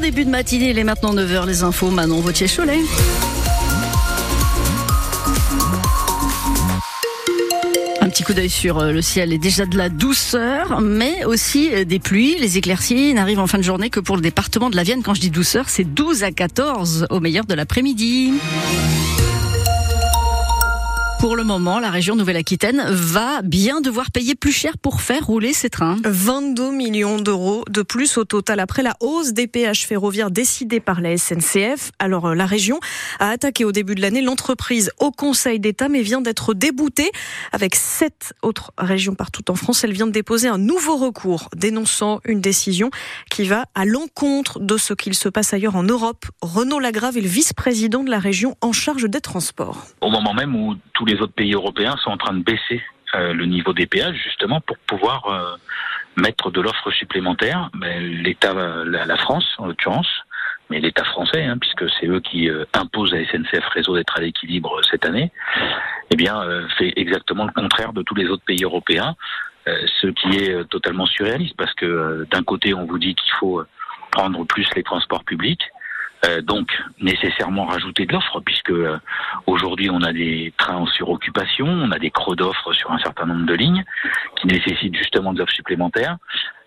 Début de matinée, il est maintenant 9h, les infos, Manon Vautier-Cholet. Un petit coup d'œil sur euh, le ciel et déjà de la douceur, mais aussi euh, des pluies. Les éclaircies n'arrivent en fin de journée que pour le département de la Vienne. Quand je dis douceur, c'est 12 à 14 au meilleur de l'après-midi. Pour le moment, la région Nouvelle-Aquitaine va bien devoir payer plus cher pour faire rouler ses trains. 22 millions d'euros de plus au total après la hausse des péages ferroviaires décidée par la SNCF. Alors euh, la région a attaqué au début de l'année l'entreprise au Conseil d'État mais vient d'être déboutée avec sept autres régions partout en France. Elle vient de déposer un nouveau recours dénonçant une décision qui va à l'encontre de ce qu'il se passe ailleurs en Europe. Renaud Lagrave est le vice-président de la région en charge des transports. Au moment même où tous les autres pays européens sont en train de baisser euh, le niveau des péages justement pour pouvoir euh, mettre de l'offre supplémentaire. Mais l'État, la, la, France en l'occurrence, mais l'État français, hein, puisque c'est eux qui euh, imposent à SNCF Réseau d'être à l'équilibre cette année, eh bien fait exactement le contraire de tous les autres pays européens, ce qui est totalement surréaliste parce que d'un côté on vous dit qu'il faut prendre plus les transports publics, euh, donc nécessairement rajouter de l'offre puisque euh, aujourd'hui on a des trains en suroccupation, on a des creux d'offres sur un certain nombre de lignes qui nécessitent justement de l'offre supplémentaire.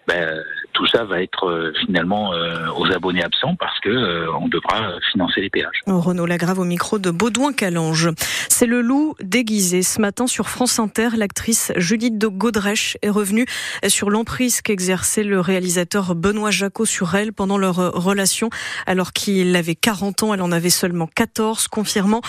Ben, tout ça va être euh, finalement euh, aux abonnés absents parce que euh, on devra financer les péages. Renaud Lagrave au micro de Baudouin Calange. C'est le loup déguisé. Ce matin sur France Inter, l'actrice Judith de Godrèche est revenue sur l'emprise qu'exerçait le réalisateur Benoît Jacot sur elle pendant leur relation. Alors qu'il avait 40 ans, elle en avait seulement 14, confirmant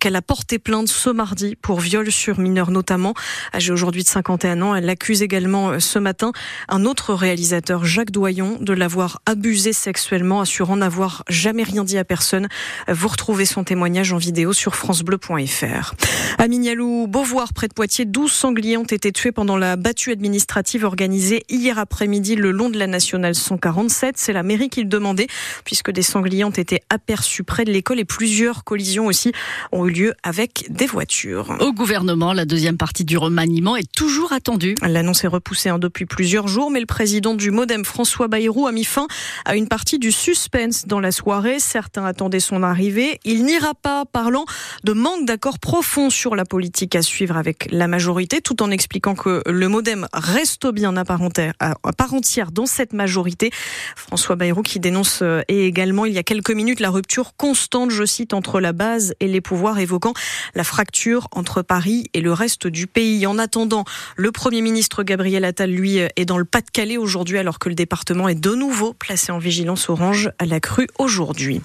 qu'elle a porté plainte ce mardi pour viol sur mineur notamment. Âgée aujourd'hui de 51 ans, elle accuse également ce matin un autre réalisateur Jacques Doyon de l'avoir abusé sexuellement, assurant n'avoir jamais rien dit à personne. Vous retrouvez son témoignage en vidéo sur francebleu.fr. À Mignalou, Beauvoir, près de Poitiers, 12 sangliers ont été tués pendant la battue administrative organisée hier après-midi le long de la nationale 147. C'est la mairie qui le demandait, puisque des sangliers ont été aperçus près de l'école et plusieurs collisions aussi ont eu lieu avec des voitures. Au gouvernement, la deuxième partie du remaniement est toujours attendue. L'annonce est repoussée hein, depuis plusieurs jours, mais le président du Modem, François Bayrou, a mis fin à une partie du suspense dans la soirée. Certains attendaient son arrivée. Il n'ira pas, parlant de manque d'accord profond sur la politique à suivre avec la majorité, tout en expliquant que le Modem reste bien à part entière dans cette majorité. François Bayrou qui dénonce euh, également il y a quelques minutes la rupture constante, je cite, entre la base et les pouvoirs, évoquant la fracture entre Paris et le reste du pays. En attendant, le Premier ministre Gabriel Attal, lui, est dans le Pas-de-Calais aujourd'hui alors que le département est de nouveau placé en vigilance orange à la crue aujourd'hui.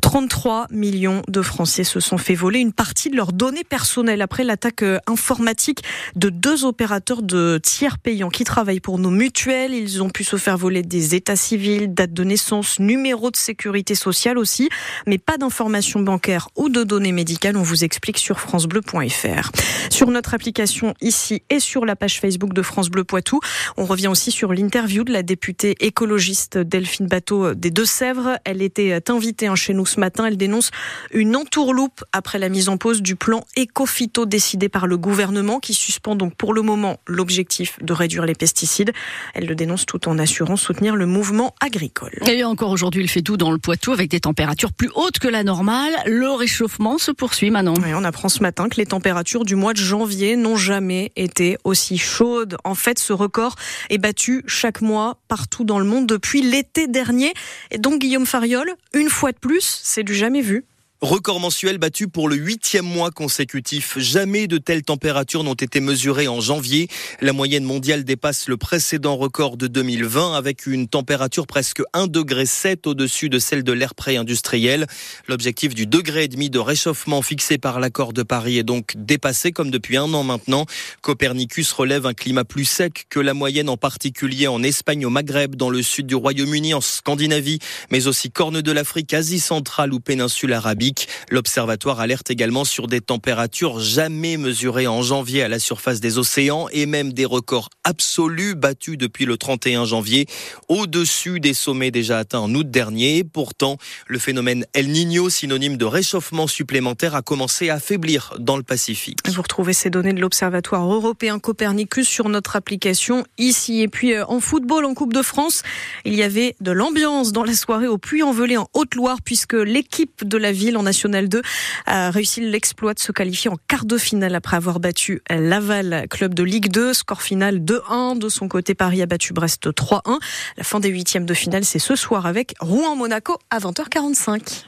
33 millions de Français se sont fait voler une partie de leurs données personnelles après l'attaque euh, informatique de deux opérateurs de tiers payants qui travaillent pour nos mutuelles. Ils ont pu se faire voler des états civils, date de naissance, numéro de sécurité sociale aussi, mais pas d'informations bancaires ou de données médicales. On vous explique sur francebleu.fr. Sur notre application ici et sur la page Facebook de France Bleu Poitou, on revient aussi sur l'interview de la députée écologiste Delphine Bateau des Deux-Sèvres. Elle était invitée chez nous ce matin. Elle dénonce une entourloupe après la mise en pause du plan éco-phyto décidé par le gouvernement qui suspend donc pour le moment l'objectif de réduire les pesticides. Elle le dénonce tout en assurant soutenir le mouvement agricole. Et encore aujourd'hui, il fait doux dans le Poitou avec des températures plus hautes que la normale. Le réchauffement se poursuit maintenant. on apprend ce matin que les températures du mois de janvier n'ont jamais été aussi chaudes. En fait, ce record est battu chaque mois partout dans le monde depuis l'été dernier. Et donc, Guillaume Fariol, une fois de plus, c'est du jamais vu. Record mensuel battu pour le huitième mois consécutif. Jamais de telles températures n'ont été mesurées en janvier. La moyenne mondiale dépasse le précédent record de 2020 avec une température presque 1 degré 7 au-dessus de celle de l'ère pré-industriel. L'objectif du degré et demi de réchauffement fixé par l'accord de Paris est donc dépassé comme depuis un an maintenant. Copernicus relève un climat plus sec que la moyenne en particulier en Espagne, au Maghreb, dans le sud du Royaume-Uni, en Scandinavie, mais aussi Corne de l'Afrique, Asie centrale ou péninsule arabique. L'observatoire alerte également sur des températures jamais mesurées en janvier à la surface des océans et même des records absolus battus depuis le 31 janvier, au-dessus des sommets déjà atteints en août dernier. Pourtant, le phénomène El Niño, synonyme de réchauffement supplémentaire, a commencé à affaiblir dans le Pacifique. Vous retrouvez ces données de l'Observatoire européen Copernicus sur notre application ici. Et puis euh, en football, en Coupe de France, il y avait de l'ambiance dans la soirée au Puy-en-Velay en Haute-Loire puisque l'équipe de la ville National 2 a réussi l'exploit de se qualifier en quart de finale après avoir battu Laval, club de Ligue 2. Score final 2-1. De son côté, Paris a battu Brest 3-1. La fin des huitièmes de finale, c'est ce soir avec Rouen-Monaco à 20h45.